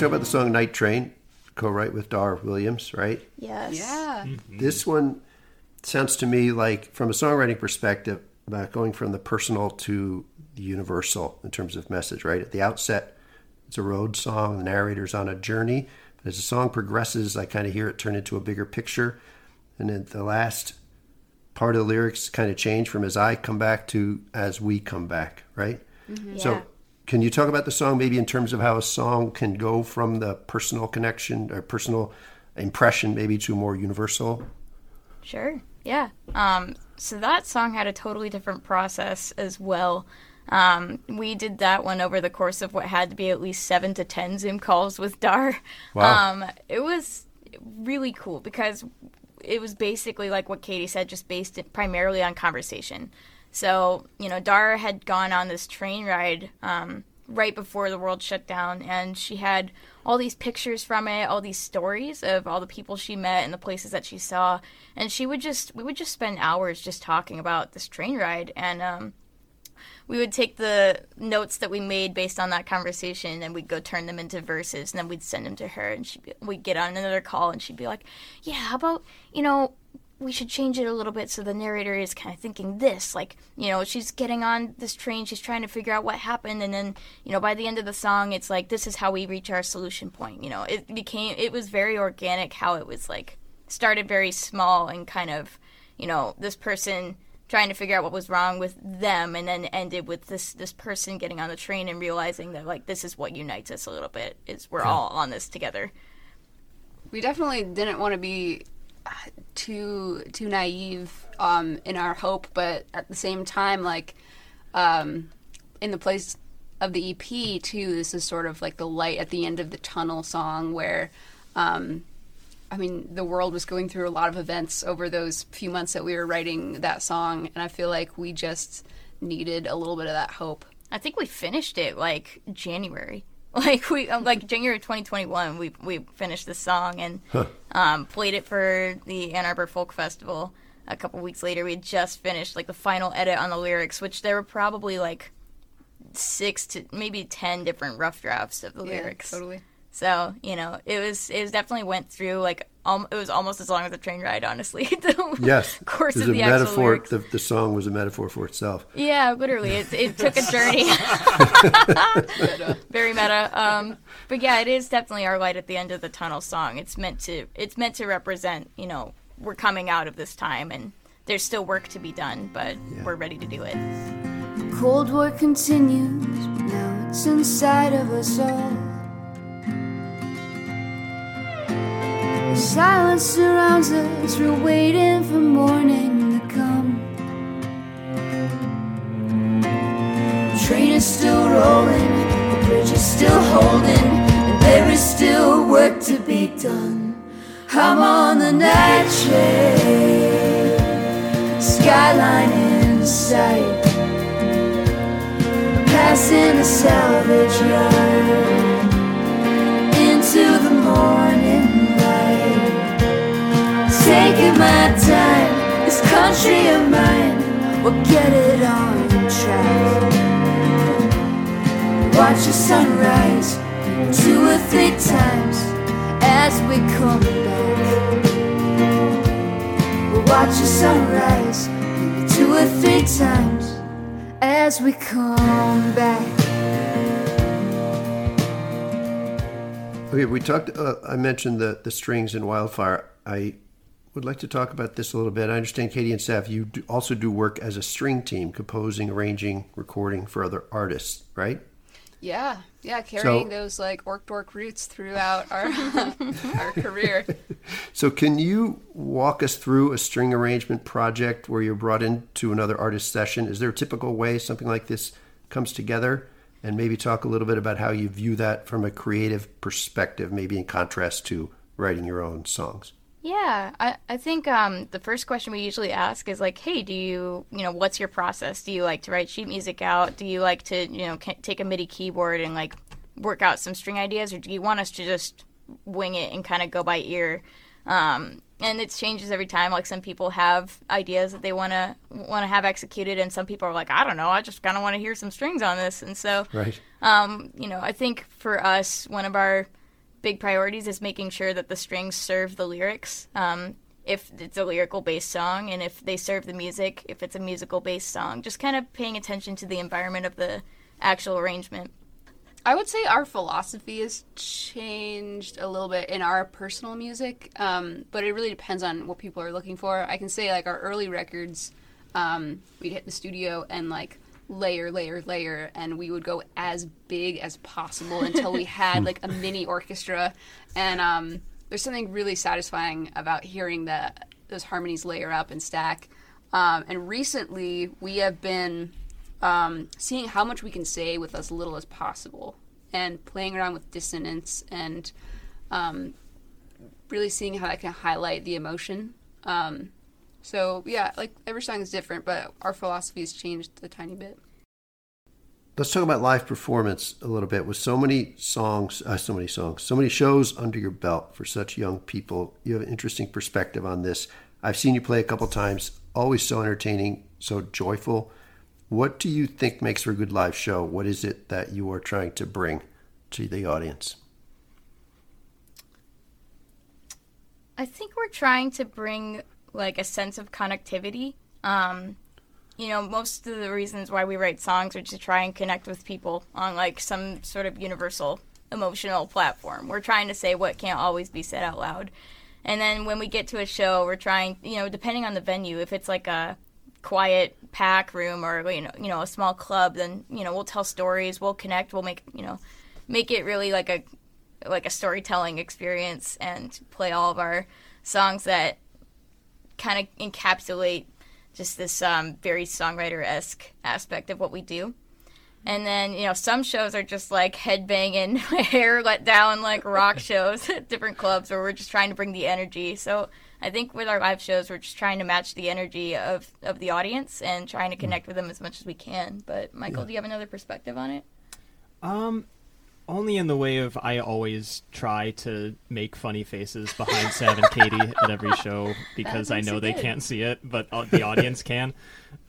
talk about the song Night Train, co-write with Dar Williams, right? Yes. Yeah. Mm-hmm. This one sounds to me like, from a songwriting perspective, about going from the personal to the universal in terms of message, right? At the outset, it's a road song, the narrator's on a journey. But as the song progresses, I kind of hear it turn into a bigger picture. And then the last part of the lyrics kind of change from as I come back to as we come back, right? Mm-hmm. So, Yeah. Can you talk about the song maybe in terms of how a song can go from the personal connection or personal impression maybe to a more universal? Sure. Yeah. Um, so that song had a totally different process as well. Um, we did that one over the course of what had to be at least seven to ten Zoom calls with Dar. Wow. Um, it was really cool because it was basically like what Katie said, just based primarily on conversation. So, you know, Dara had gone on this train ride um, right before the world shut down, and she had all these pictures from it, all these stories of all the people she met and the places that she saw. And she would just, we would just spend hours just talking about this train ride. And um, we would take the notes that we made based on that conversation and we'd go turn them into verses and then we'd send them to her and she'd be, we'd get on another call and she'd be like yeah how about you know we should change it a little bit so the narrator is kind of thinking this like you know she's getting on this train she's trying to figure out what happened and then you know by the end of the song it's like this is how we reach our solution point you know? It became it was very organic how it was like started very small and kind of you know this person trying to figure out what was wrong with them and then ended with this this person getting on the train and realizing that like this is what unites us a little bit is we're all on this together. We definitely didn't want to be too too naive um, in our hope, but at the same time, like um, in the place of the EP too, this is sort of like the light at the end of the tunnel song where. Um, I mean, the world was going through a lot of events over those few months that we were writing that song, and I feel like we just needed a little bit of that hope. i think we finished it like january like we um, like january 2021 we we finished the song and um, played it for the ann arbor folk festival a couple weeks later. We had just finished like the final edit on the lyrics which there were probably like six to maybe ten different rough drafts of the lyrics. totally. So you know, it was it was definitely went through like um, it was almost as long as the train ride, honestly. the Yes. course There's of a the actual metaphor. The, the song was a metaphor for itself. Yeah, literally, it, it took a journey. Very meta. Um, but yeah, it is definitely our light at the end of the tunnel song. It's meant to it's meant to represent you know we're coming out of this time and there's still work to be done, but we're ready to do it. The Cold War continues, but now it's inside of us all. Silence surrounds us, we're waiting for morning to come. Train is still rolling, the bridge is still holding, and there is still work to be done. I'm on the night train, skyline in sight passing a salvage yard into the morning. Taking my time, this country of mine will get it on track. Watch the sunrise two or three times as we come back. We'll watch the sunrise two or three times as we come back. Okay, we talked. Uh, I mentioned the the strings in Wildfire. I would like to talk about this a little bit. I understand Katie and Sav, you do also do work as a string team, composing, arranging, recording for other artists, right? Yeah, yeah, carrying So- those like orc dork roots throughout our our career. So, can you walk us through a string arrangement project where you're brought into another artist session? Is there a typical way something like this comes together? And maybe talk a little bit about how you view that from a creative perspective, maybe in contrast to writing your own songs. Yeah, I, I think um, the first question we usually ask is like, hey, do you, you know, what's your process? Do you like to write sheet music out? Do you like to, you know, ca- take a MIDI keyboard and like work out some string ideas, or do you want us to just wing it and kind of go by ear? Um, and it changes every time. Like some people have ideas that they want to want to have executed, and some people are like, I don't know, I just kind of want to hear some strings on this. And so, Right. um, you know, I think for us, one of our big priorities is making sure that the strings serve the lyrics. Um, if it's a lyrical based song, and if they serve the music, if it's a musical based song, just kind of paying attention to the environment of the actual arrangement. I would say our philosophy has changed a little bit in our personal music, um, but it really depends on what people are looking for. I can say like our early records, um, we'd hit the studio and like layer, layer, layer, and we would go as big as possible until we had like a mini orchestra. And um, there's something really satisfying about hearing the those harmonies layer up and stack. Um, and recently, we have been um, seeing how much we can say with as little as possible and playing around with dissonance and um, really seeing how that can highlight the emotion. Um, so, yeah, like every song is different, but our philosophy has changed a tiny bit. Let's talk about live performance a little bit. With so many songs, uh, so many songs, so many shows under your belt for such young people, you have an interesting perspective on this. I've seen you play a couple times, always so entertaining, so joyful. What do you think makes for a good live show? What is it that you are trying to bring to the audience? I think we're trying to bring like a sense of connectivity. Um, you know, most of the reasons why we write songs are to try and connect with people on like some sort of universal emotional platform. We're trying to say what can't always be said out loud. And then when we get to a show, we're trying, you know, depending on the venue, if it's like a quiet pack room or you know, you know, a small club, then you know, we'll tell stories, we'll connect, we'll make, you know, make it really like a like a storytelling experience and play all of our songs that kind of encapsulate just this um, very songwriter esque aspect of what we do. And then, you know, some shows are just like headbanging, hair let down, like rock shows at different clubs where we're just trying to bring the energy. So I think with our live shows, we're just trying to match the energy of, of the audience and trying to connect with them as much as we can. But, Michael, do you have another perspective on it? Um, only in the way of I always try to make funny faces behind Sav and Katie at every show because I know they good. can't see it, but the audience can,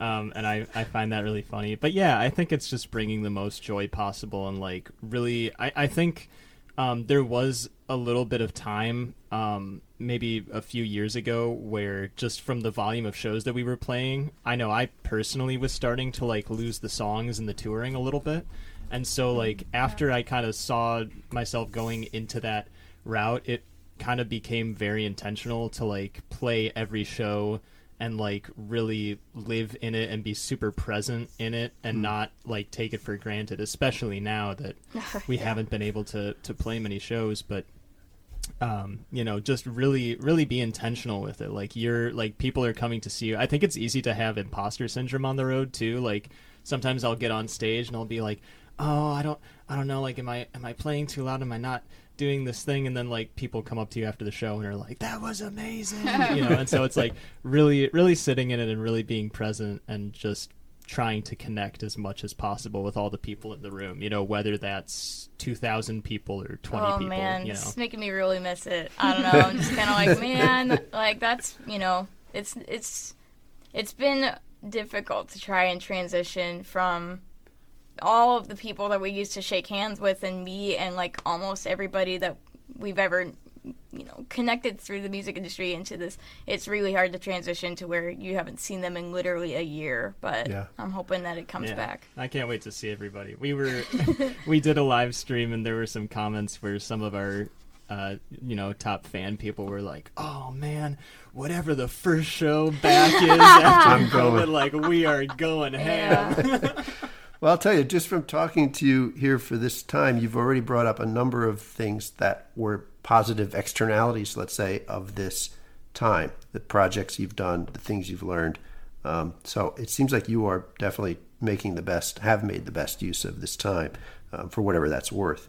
um, and I I find that really funny. But yeah, I think it's just bringing the most joy possible and like really, I I think um, there was a little bit of time, um, maybe a few years ago, where just from the volume of shows that we were playing, I know I personally was starting to like lose the songs and the touring a little bit. And so, like, after I kind of saw myself going into that route, it kind of became very intentional to like play every show and like really live in it and be super present in it and not like take it for granted especially now that we haven't been able to to play many shows. But um you know just really really be intentional with it. Like you're like people are coming to see you. I think it's easy to have imposter syndrome on the road too. Like sometimes i'll get on stage and i'll be like oh i don't i don't know like am i am i playing too loud am i not doing this thing and then like people come up to you after the show and are like that was amazing you know and so it's like really really sitting in it and really being present and just trying to connect as much as possible with all the people in the room you know whether that's 2000 people or 20 oh people man, you know it's making me really miss it. I don't know. I'm just kind of like, man, like that's you know, it's it's it's been difficult to try and transition from all of the people that we used to shake hands with and meet and like almost everybody that we've ever you know connected through the music industry into this. It's really hard to transition to where you haven't seen them in literally a year, but Yeah. I'm hoping that it comes Yeah. back. I can't wait to see everybody. We were we did a live stream and there were some comments where some of our uh, you know top fan people were like, "Oh man, whatever the first show back is after I'm COVID, going." like we are going ham." Yeah. Well, I'll tell you, just from talking to you here for this time, you've already brought up a number of things that were positive externalities, let's say, of this time. The projects you've done, the things you've learned. Um, so it seems like you are definitely making the best, have made the best use of this time um, for whatever that's worth.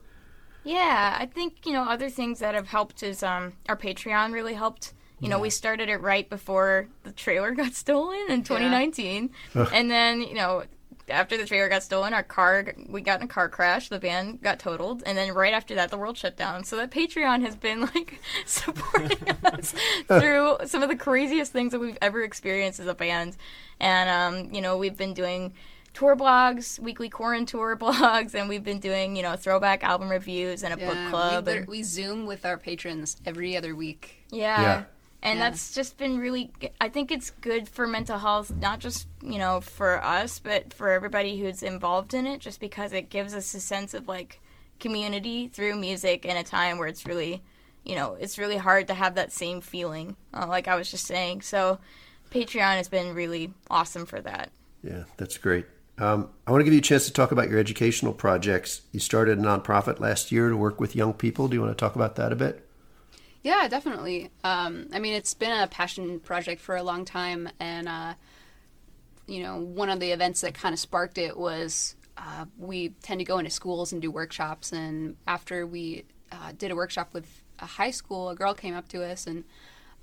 Yeah, I think you know other things that have helped is um our Patreon really helped. You know, we started it right before the trailer got stolen in 2019, and then you know after the trailer got stolen, our car we got in a car crash, the van got totaled, and then right after that, the world shut down. So that Patreon has been like supporting us through some of the craziest things that we've ever experienced as a band, and um, you know we've been doing tour blogs, weekly Corin tour blogs, and we've been doing, you know, throwback album reviews and a book Yeah, club. We, and, we Zoom with our patrons every other week. yeah. Yeah. And Yeah. that's just been really, i think it's good for mental health, not just, you know, for us, but for everybody who's involved in it, just because it gives us a sense of like community through music in a time where it's really, you know, it's really hard to have that same feeling, uh, like I was just saying. So Patreon has been really awesome for that. Yeah, that's great. Um, I want to give you a chance to talk about your educational projects. You started a nonprofit last year to work with young people. Do you want to talk about that a bit? Yeah, definitely. Um, I mean, it's been a passion project for a long time, and uh, you know, one of the events that kind of sparked it was uh, we tend to go into schools and do workshops. And after we uh, did a workshop with a high school, a girl came up to us and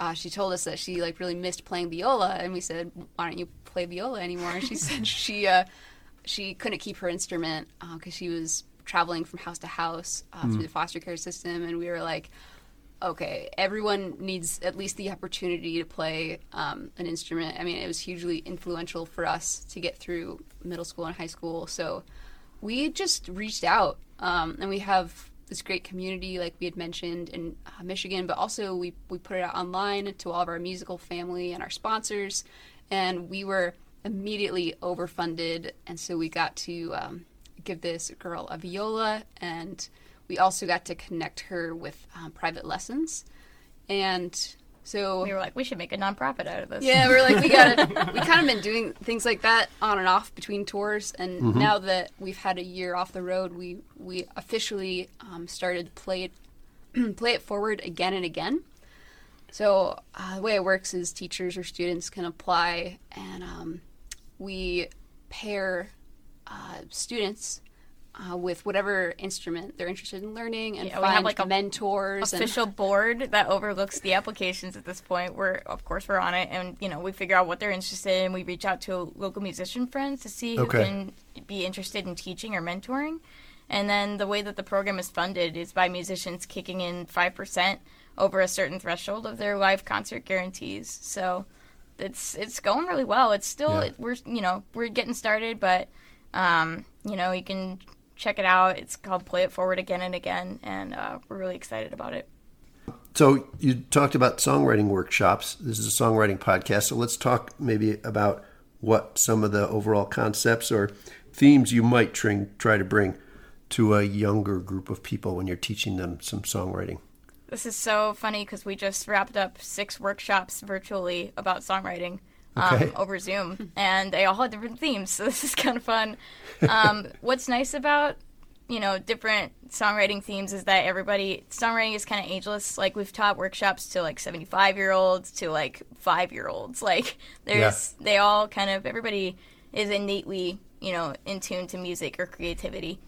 uh, she told us that she like really missed playing viola, and we said, "Why don't you play viola anymore?" And she said she uh, she couldn't keep her instrument because she was traveling from house to house uh, through the foster care system, and we were like okay, everyone needs at least the opportunity to play um, an instrument. I mean, it was hugely influential for us to get through middle school and high school. So we just reached out, um, and we have this great community, like we had mentioned in uh, Michigan, but also we, we put it out online to all of our musical family and our sponsors, and we were immediately overfunded, and so we got to um, give this girl a viola and we also got to connect her with um, private lessons and so We were like, we should make a nonprofit out of this. yeah we're like we got it. we kind of been doing things like that on and off between tours and now that we've had a year off the road we we officially um, started to play it play it forward again and again so uh, the way it works is teachers or students can apply and um, we pair uh, students uh, with whatever instrument they're interested in learning and Yeah, we find have, like, a mentors and official board that overlooks the applications at this point. We're of course we're on it, and you know we figure out what they're interested in. We reach out to local musician friends to see who Okay. can be interested in teaching or mentoring. And then the way that the program is funded is by musicians kicking in five percent over a certain threshold of their live concert guarantees. So it's it's going really well. It's still Yeah. we're you know we're getting started, but um, you know you can check it out. It's called Play It Forward Again and Again, and uh, we're really excited about it. So you talked about songwriting workshops. This is a songwriting podcast, so let's talk maybe about what some of the overall concepts or themes you might try, try to bring to a younger group of people when you're teaching them some songwriting. This is so funny because we just wrapped up six workshops virtually about songwriting um, Okay. over Zoom, and they all had different themes. So this is kind of fun. Um, what's nice about you know different songwriting themes is that everybody songwriting is kind of ageless. Like we've taught workshops to like seventy five year olds to like five year olds. Like there's they all kind of everybody is innately you know in tune to music or creativity.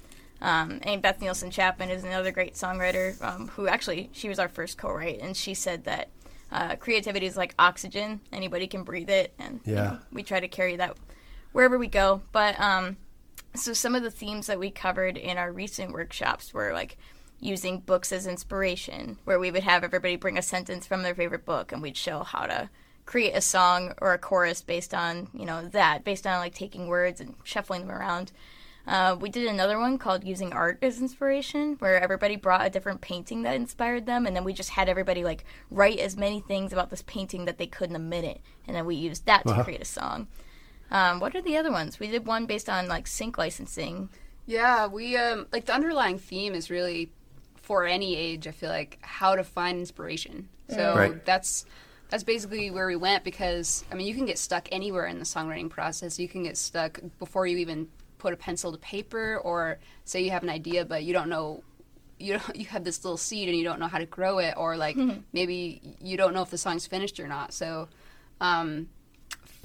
Um, and Beth Nielsen Chapman is another great songwriter um, who actually she was our first co-write, and she said that uh, creativity is like oxygen; anybody can breathe it, and you Yeah. know, we try to carry that wherever we go. But um, so some of the themes that we covered in our recent workshops were like using books as inspiration, where we would have everybody bring a sentence from their favorite book, and we'd show how to create a song or a chorus based on you know that, based on like taking words and shuffling them around. Uh, we did another one called Using Art as Inspiration, where everybody brought a different painting that inspired them, and then we just had everybody like write as many things about this painting that they could in a minute, and then we used that to create a song. Um, what are the other ones? We did one based on like sync licensing. Yeah, we um like the underlying theme is really for any age. I feel like how to find inspiration. So Right. that's that's basically where we went because I mean you can get stuck anywhere in the songwriting process. You can get stuck before you even put a pencil to paper, or say you have an idea but you don't know. You don't, you have this little seed and you don't know how to grow it, or like maybe you don't know if the song's finished or not. So, um,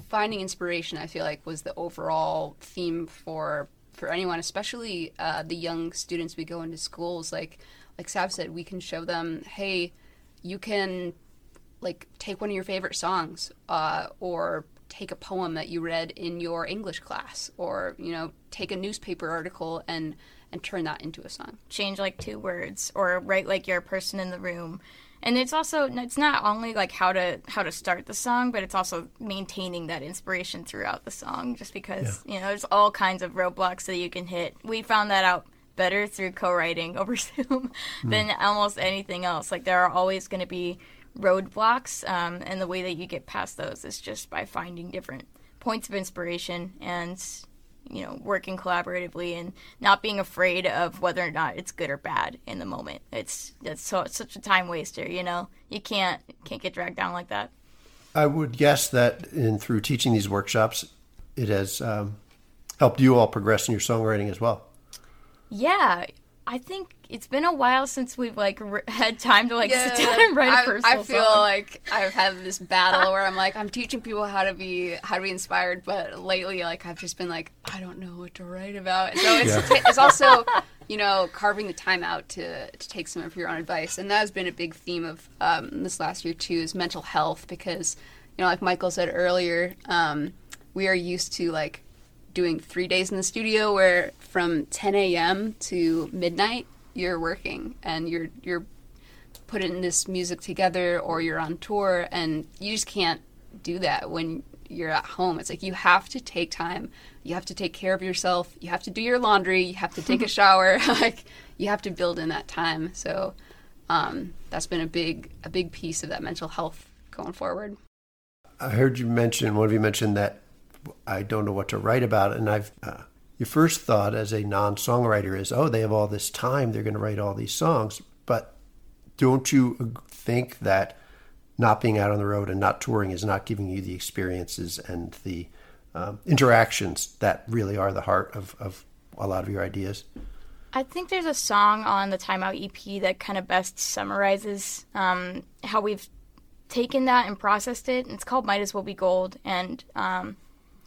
finding inspiration, I feel like, was the overall theme for for anyone, especially uh, the young students we go into schools. Like like Sav said, we can show them, hey, you can like take one of your favorite songs, uh, or take a poem that you read in your English class, or you know, take a newspaper article and and turn that into a song. change like two words or write like you're a person in the room. And it's also it's not only like how to how to start the song but it's also maintaining that inspiration throughout the song just because you know there's all kinds of roadblocks that you can hit. We found that out better through co-writing over zoom hmm. than almost anything else. Like there are always going to be roadblocks um, and the way that you get past those is just by finding different points of inspiration and you know working collaboratively and not being afraid of whether or not it's good or bad in the moment. It's it's so it's such a time waster you know? You can't can't get dragged down like that. I would guess that in through teaching these workshops, it has um, helped you all progress in your songwriting as well. yeah i think it's been a while since we've like r- had time to like sit down and write a I, personal I feel song. like I've had this battle where I'm like I'm teaching people how to be how to be inspired, but lately like I've just been like I don't know what to write about. So it's it's also you know carving the time out to to take some of your own advice, and that has been a big theme of um, this last year too is mental health because you know like Michael said earlier, um, we are used to like doing three days in the studio where from 10 a.m. to midnight you're working and you're you're putting this music together or you're on tour and you just can't do that when you're at home. It's like you have to take time. You have to take care of yourself. You have to do your laundry. You have to take a shower. like you have to build in that time. So um, that's been a big a big piece of that mental health going forward. I heard you mention one of you mentioned that I don't know what to write about, and I've uh, your first thought as a non-songwriter is, oh, they have all this time, they're going to write all these songs. But don't you think that not being out on the road and not touring is not giving you the experiences and the um, interactions that really are the heart of, of a lot of your ideas? I think there's a song on the Timeout EP that kind of best summarizes um, how we've taken that and processed it. It's called Might As Well Be Gold, and um,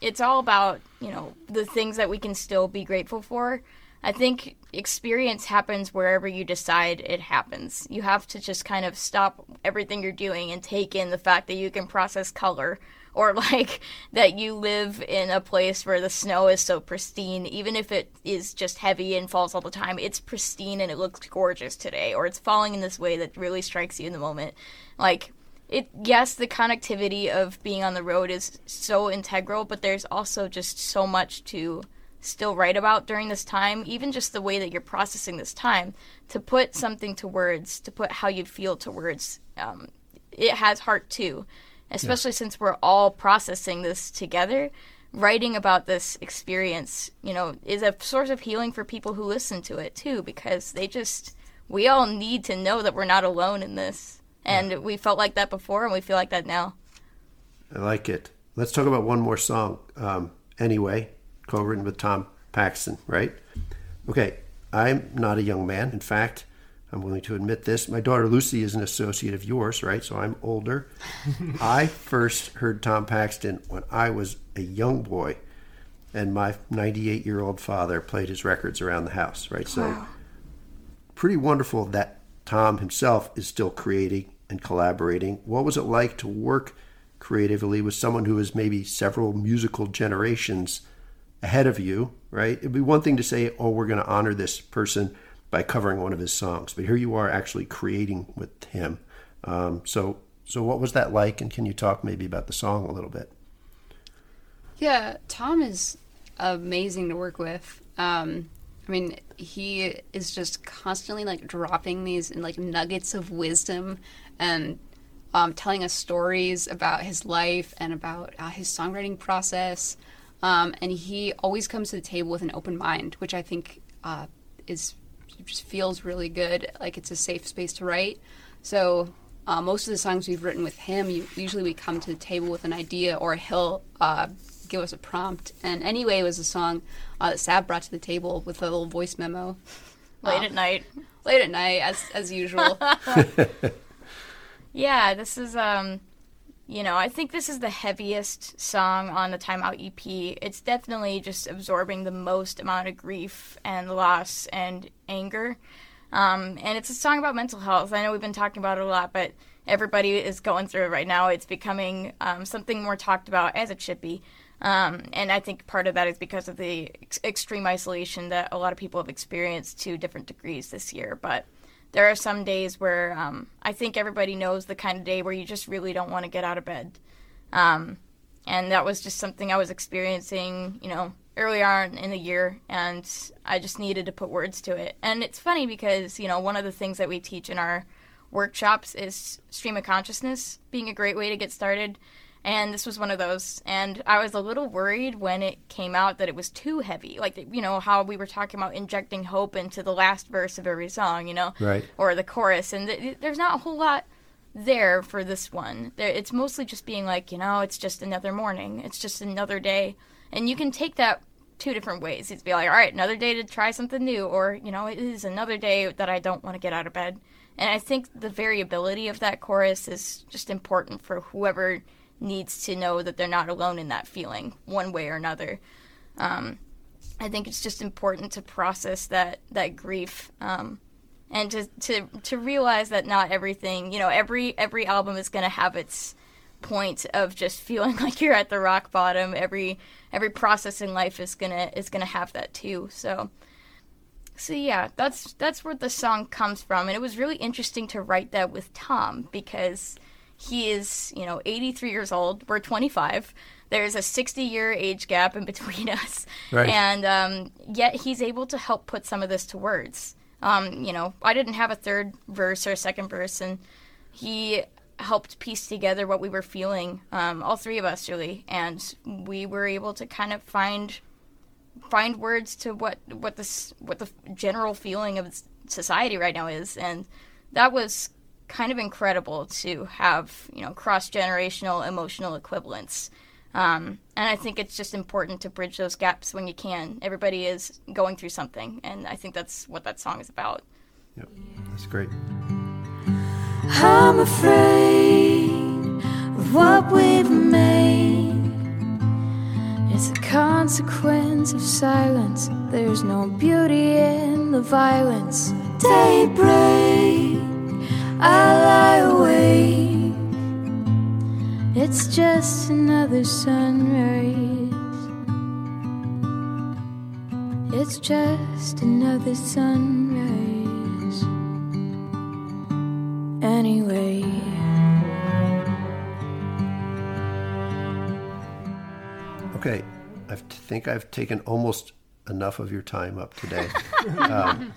it's all about you know the things that we can still be grateful for. I think experience happens wherever you decide it happens. You have to just kind of stop everything you're doing and take in the fact that you can process color or like that you live in a place where the snow is so pristine even if it is just heavy and falls all the time it's pristine and it looks gorgeous today or it's falling in this way that really strikes you in the moment like it yes the connectivity of being on the road is so integral but there's also just so much to still write about during this time even just the way that you're processing this time to put something to words to put how you feel to words um, it has heart too especially since we're all processing this together. Writing about this experience you know is a source of healing for people who listen to it too because they just we all need to know that we're not alone in this and we felt like that before and we feel like that now I like it. Let's talk about one more song. Um, anyway, co-written with Tom Paxton, right? Okay, I'm not a young man. In fact, I'm willing to admit this. My daughter Lucy is an associate of yours, right? So I'm older. I first heard Tom Paxton when I was a young boy, and my 98 year old father played his records around the house, right? So pretty wonderful that Tom himself is still creating and collaborating. What was it like to work creatively with someone who is maybe several musical generations ahead of you, right? It'd be one thing to say, oh, we're going to honor this person by covering one of his songs, but here you are actually creating with him. Um, so, so what was that like? And can you talk maybe about the song a little bit? Yeah, Tom is amazing to work with. Um, I mean, he is just constantly like dropping these like nuggets of wisdom and um, telling us stories about his life and about uh, his songwriting process. Um, and he always comes to the table with an open mind, which I think uh, is just feels really good. Like it's a safe space to write. So uh, most of the songs we've written with him, you, usually we come to the table with an idea, or he'll uh, give us a prompt. And anyway, was a song uh, that Sav brought to the table with a little voice memo Late at night. late at night, as as usual. Yeah, this is um you know, I think this is the heaviest song on the Timeout EP. It's definitely just absorbing the most amount of grief and loss and anger. Um, and it's a song about mental health. I know we've been talking about it a lot, but everybody is going through it right now. It's becoming um, something more talked about as it should be. Um, and I think part of that is because of the ex- extreme isolation that a lot of people have experienced to different degrees this year. But there are some days where um, I think everybody knows the kind of day where you just really don't want to get out of bed. Um, and that was just something I was experiencing, you know, early on in the year, and I just needed to put words to it. And it's funny because, you know, one of the things that we teach in our workshops is stream of consciousness being a great way to get started. And this was one of those. And I was a little worried when it came out that it was too heavy. Like, you know, how we were talking about injecting hope into the last verse of every song, you know? Right. Or the chorus. And th- there's not a whole lot there for this one. There, it's mostly just being like, you know, it's just another morning. It's just another day. And you can take that two different ways. It's be like, all right, another day to try something new. Or, you know, it is another day that I don't want to get out of bed. And I think the variability of that chorus is just important for whoever needs to know that they're not alone in that feeling, one way or another. Um, I think it's just important to process that that grief, um, and to to to realize that not everything, you know, every every album is going to have its point of just feeling like you're at the rock bottom. Every every process in life is gonna is gonna have that too. So so yeah, that's that's where the song comes from, and it was really interesting to write that with Tom because he is you know 83 years old. We're 25. There's a 60 year age gap in between us, Right. and um, yet he's able to help put some of this to words. Um, you know, I didn't have a third verse or a second verse, and he helped piece together what we were feeling, um, all three of us really, and we were able to kind of find find words to what what this what the general feeling of society right now is, and that was kind of incredible to have you know cross generational emotional equivalents. Um, and I think it's just important to bridge those gaps when you can. Everybody is going through something, and I think that's what that song is about. Yep. That's great. I'm afraid of what we've made. It's a consequence of silence. There's no beauty in the violence. Daybreak, I lie awake. It's just another sunrise. It's just another sunrise. Anyway. Okay, I think I've taken almost enough of your time up today. um,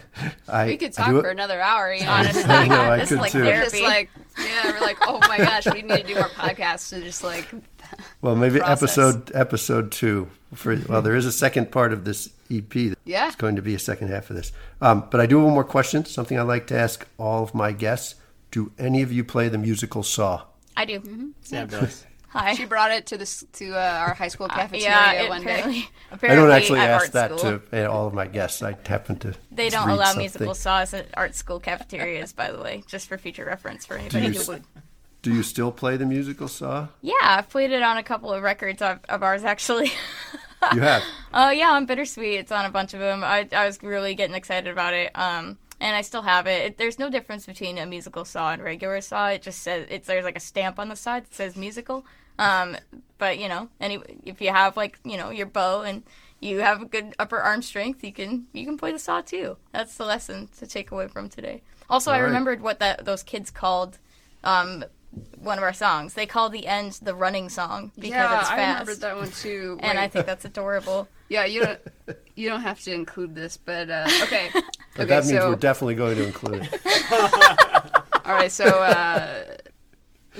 I, we could talk do- for another hour. You know, Honestly, I know, I this is could like too. We're just therapy. like, yeah, we're like, oh my gosh, we need to do more podcasts to just like, Well, maybe process. episode episode two. For well, there is a second part of this EP. Yeah. it's going to be a second half of this. Um, but I do have one more question. Something I like to ask all of my guests: Do any of you play the musical Saw? I do. Sam does. Hi. she brought it to this to uh, our high school cafeteria yeah, it one day. apparently, I don't actually ask that school. to uh, all of my guests. I happen to. They don't read allow something. musical saws at art school cafeterias, by the way, just for future reference for anybody who would. Do you still play the musical Saw? Yeah, I've played it on a couple of records of, of ours, actually. You have. Oh yeah, on Bittersweet, it's on a bunch of them. I, I was really getting excited about it, um, and I still have it. it. There's no difference between a musical saw and regular saw. It just says it's there's like a stamp on the side that says musical. Um, but you know, any if you have like you know your bow and you have a good upper arm strength, you can you can play the saw too. That's the lesson to take away from today. Also, I All right. remembered what that those kids called um, one of our songs. They call the end the running song because yeah, it's fast. I fast. remember that one too. and Wait, I think that's adorable. yeah, you don't you don't have to include this, but uh, okay. But okay, that means so we're definitely going to include it. all right, so uh,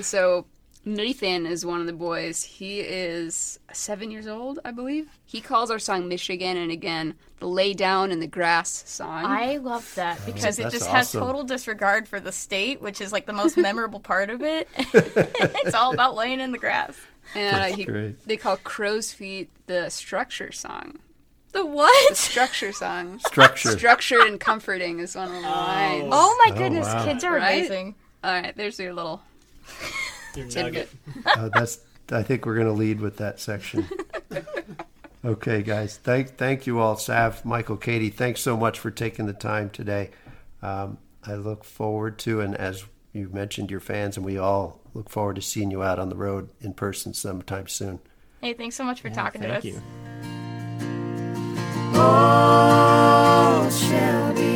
so Nathan is one of the boys. He is seven years old, I believe. He calls our song Michigan and again the lay down in the grass song. I love that because it That's just has total disregard for the state, which is like the most memorable part of it. it's all about laying in the grass. and uh, he, they call crow's feet the structure song. The what? The Structure song. Structure. Structured and comforting is one of the lines. Oh my Oh, goodness, wow. kids are Right? amazing. All right, there's your little Your tidbit. nugget. Uh, that's. I think we're going to lead with that section. Okay, guys. Thank thank you all, Sav, Michael, Katie. Thanks so much for taking the time today. Um, I look forward to, and as you mentioned, your fans, and we all look forward to seeing you out on the road in person sometime soon. Hey, thanks so much for talking to us. Thank all shall be.